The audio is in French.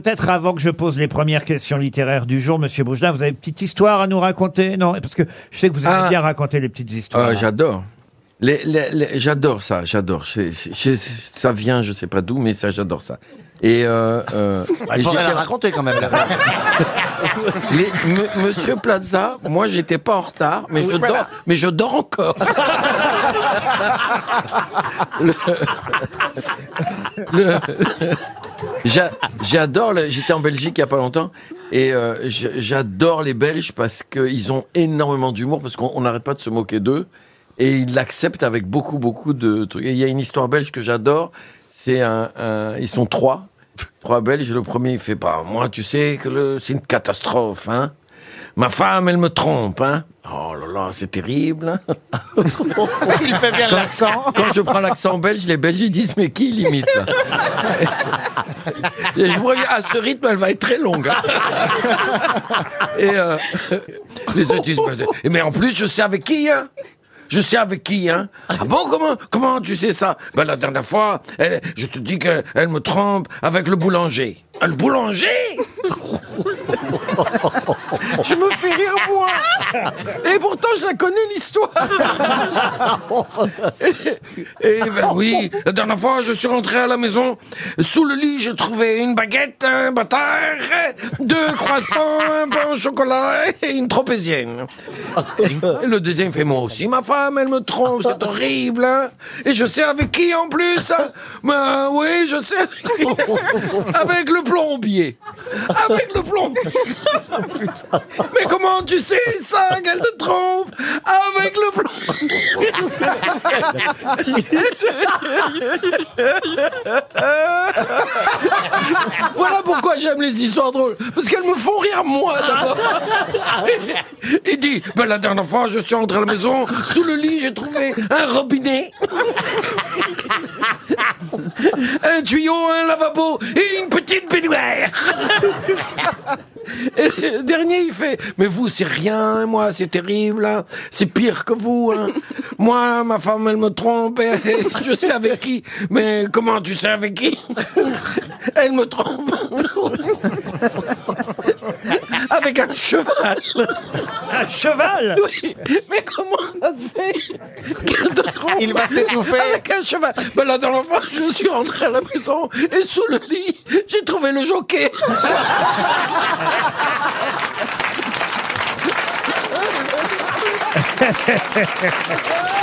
peut-être avant que je pose les premières questions littéraires du jour, Monsieur Bougelin, vous avez une petite histoire à nous raconter? Non, parce que je sais que vous aimez Ah. bien raconter les petites histoires. Ah, j'adore. Les- les- les- j'adore ça, j'adore. C'est- c'est- ça vient, je sais pas d'où, mais ça, j'adore ça. Et, euh, euh, Il faudrait j'étais- la raconter quand même. les- me- Monsieur Plaza, moi, j'étais pas en retard, mais je dors, mais je dors encore. Le- le- j'a- J'adore. J'étais en Belgique il y a pas longtemps. Et euh, j'adore les Belges parce qu'ils ont énormément d'humour, parce qu'on on n'arrête pas de se moquer d'eux. Et ils l'acceptent avec beaucoup, beaucoup de trucs. Il y a une histoire belge que j'adore. C'est un, Ils sont trois. Trois Belges. Le premier, il fait pas. Moi, tu sais que c'est une catastrophe, hein. Ma femme, elle me trompe, hein. Là c'est terrible. Il fait bien l'accent. Quand je prends l'accent belge, les Belges ils disent mais qui limite? Et je vois, à ce rythme, elle va être très longue. hein. Et euh, les autres disent mais, mais en plus, je sais avec qui, hein je sais avec qui, hein Ah bon, comment, comment tu sais ça? Ben la dernière fois, elle- je te dis qu'elle me trompe avec le boulanger. Ah, Le boulanger? Je me Et pourtant je la connais l'histoire Et, et ben oui, la dernière fois je suis rentré à la maison, sous le lit j'ai trouvé une baguette, un bâtard, deux croissants, un pain au chocolat et une tropézienne. Et le deuxième fait moi aussi, ma femme elle me trompe, c'est horrible hein. Et je sais avec qui en plus hein Ben oui, je sais. Avec le plombier Avec le plombier Mais comment tu sais ça qu'elle te trompe Avec le plombier Voilà pourquoi j'aime les histoires drôles. Parce qu'elles me font rire moi d'abord. Il dit, ben, la dernière fois je suis rentré à la maison, sous le lit j'ai trouvé un robinet. un tuyau, un lavabo et une petite baignoire. Et le dernier, il fait Mais vous, c'est rien, moi, c'est terrible, hein. c'est pire que vous. hein. Moi, ma femme, elle me trompe, et je sais avec qui. Mais comment tu sais avec qui? Elle me trompe. Avec un cheval. Un cheval? Oui, mais comment fait Il va s'étouffer. Avec un cheval. Ben la dernière fois, je suis rentré à la maison et sous le lit, j'ai trouvé le jockey.